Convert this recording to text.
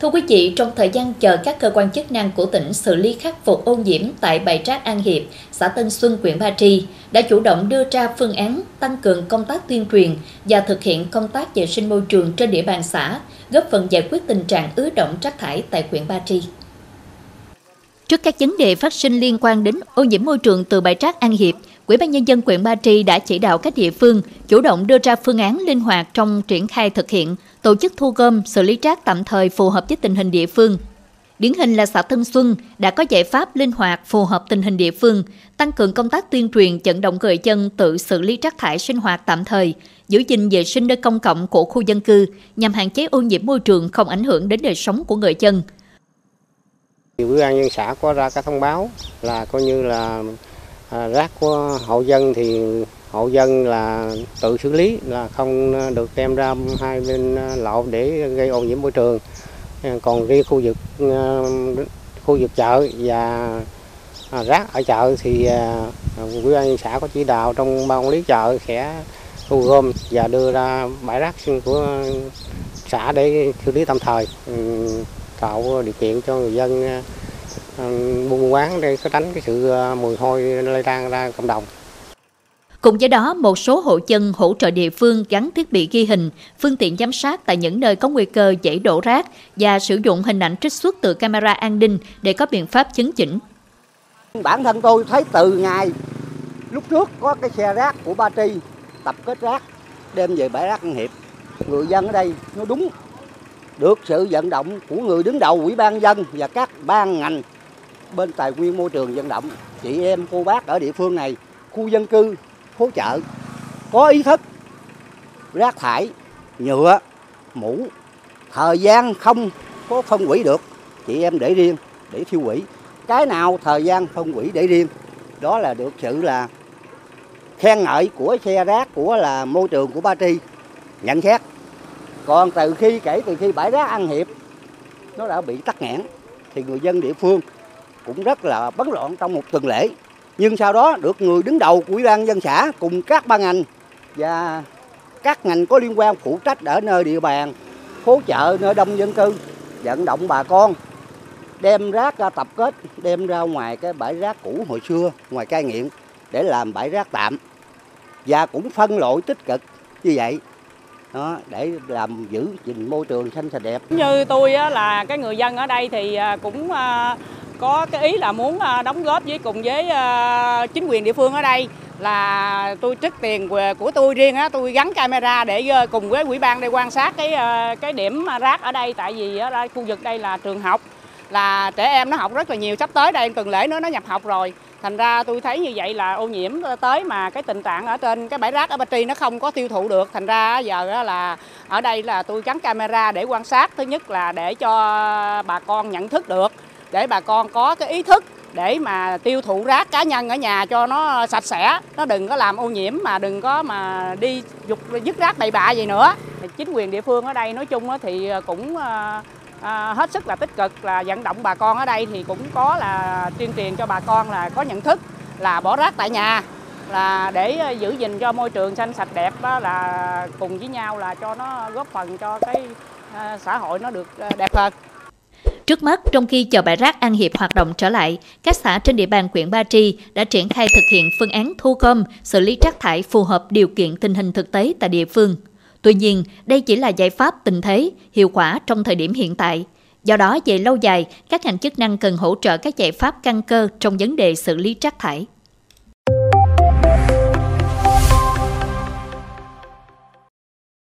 Thưa quý vị, trong thời gian chờ các cơ quan chức năng của tỉnh xử lý khắc phục ô nhiễm tại bãi rác An Hiệp, xã Tân Xuân, huyện Ba Tri đã chủ động đưa ra phương án tăng cường công tác tuyên truyền và thực hiện công tác vệ sinh môi trường trên địa bàn xã, góp phần giải quyết tình trạng ứ động rác thải tại huyện Ba Tri. Trước các vấn đề phát sinh liên quan đến ô nhiễm môi trường từ bãi rác An Hiệp, Ủy ban nhân dân huyện Ba Tri đã chỉ đạo các địa phương chủ động đưa ra phương án linh hoạt trong triển khai thực hiện, tổ chức thu gom, xử lý rác tạm thời phù hợp với tình hình địa phương. Điển hình là xã Tân Xuân đã có giải pháp linh hoạt phù hợp tình hình địa phương, tăng cường công tác tuyên truyền vận động người dân tự xử lý rác thải sinh hoạt tạm thời, giữ gìn vệ sinh nơi công cộng của khu dân cư nhằm hạn chế ô nhiễm môi trường không ảnh hưởng đến đời sống của người dân. Ủy ban nhân xã có ra cái thông báo là coi như là à, rác của hộ dân thì hộ dân là tự xử lý là không được đem ra hai bên à, lộ để gây ô nhiễm môi trường. À, còn riêng khu vực à, khu vực chợ và rác ở chợ thì ủy ban xã có chỉ đạo trong ban quản lý chợ sẽ thu gom và đưa ra bãi rác của xã để xử lý tạm thời ừ, tạo điều kiện cho người dân buôn quán để tránh cái sự mùi hôi lây lan ra cộng đồng. Cùng với đó, một số hộ dân hỗ trợ địa phương gắn thiết bị ghi hình, phương tiện giám sát tại những nơi có nguy cơ dễ đổ rác và sử dụng hình ảnh trích xuất từ camera an ninh để có biện pháp chứng chỉnh. Bản thân tôi thấy từ ngày lúc trước có cái xe rác của Ba Tri tập kết rác đem về bãi rác An Hiệp. Người dân ở đây nó đúng được sự vận động của người đứng đầu ủy ban dân và các ban ngành bên tài nguyên môi trường vận động, chị em cô bác ở địa phương này, khu dân cư, phố chợ, có ý thức, rác thải, nhựa, mũ, thời gian không có phân hủy được, chị em để riêng, để thiêu hủy. Cái nào thời gian phân hủy để riêng, đó là được sự là khen ngợi của xe rác, của là môi trường của Ba Tri, nhận xét. Còn từ khi, kể từ khi bãi rác An Hiệp, nó đã bị tắc nghẽn, thì người dân địa phương cũng rất là bấn loạn trong một tuần lễ. Nhưng sau đó được người đứng đầu của ủy ban dân xã cùng các ban ngành và các ngành có liên quan phụ trách ở nơi địa bàn phố chợ nơi đông dân cư vận động bà con đem rác ra tập kết đem ra ngoài cái bãi rác cũ hồi xưa ngoài cai nghiện để làm bãi rác tạm. Và cũng phân loại tích cực như vậy đó để làm giữ gìn môi trường xanh sạch đẹp. Như tôi á, là cái người dân ở đây thì à, cũng à, có cái ý là muốn à, đóng góp với cùng với à, chính quyền địa phương ở đây là tôi trích tiền của tôi riêng á, tôi gắn camera để ờ, cùng với quỹ ban để quan sát cái ờ, cái điểm rác ở đây. Tại vì ở đây khu vực đây là trường học, là trẻ em nó học rất là nhiều, sắp tới đây tuần lễ nữa nó nhập học rồi. Thành ra tôi thấy như vậy là ô nhiễm tới mà cái tình trạng ở trên cái bãi rác ở Ba Tri nó không có tiêu thụ được. Thành ra giờ là ở đây là tôi gắn camera để quan sát, thứ nhất là để cho bà con nhận thức được để bà con có cái ý thức để mà tiêu thụ rác cá nhân ở nhà cho nó sạch sẽ nó đừng có làm ô nhiễm mà đừng có mà đi dục dứt rác bậy bạ gì nữa chính quyền địa phương ở đây nói chung thì ờ, cũng à, hết sức là tích cực là vận động bà con ở đây thì cũng có là tuyên truyền cho bà con là có nhận thức là bỏ rác tại nhà là để giữ gìn cho môi trường xanh sạch đẹp đó là cùng với nhau là cho nó góp phần cho cái xã hội nó được đẹp hơn. Trước mắt, trong khi chờ bãi rác An Hiệp hoạt động trở lại, các xã trên địa bàn huyện Ba Tri đã triển khai thực hiện phương án thu gom, xử lý rác thải phù hợp điều kiện tình hình thực tế tại địa phương. Tuy nhiên, đây chỉ là giải pháp tình thế, hiệu quả trong thời điểm hiện tại. Do đó, về lâu dài, các ngành chức năng cần hỗ trợ các giải pháp căn cơ trong vấn đề xử lý rác thải.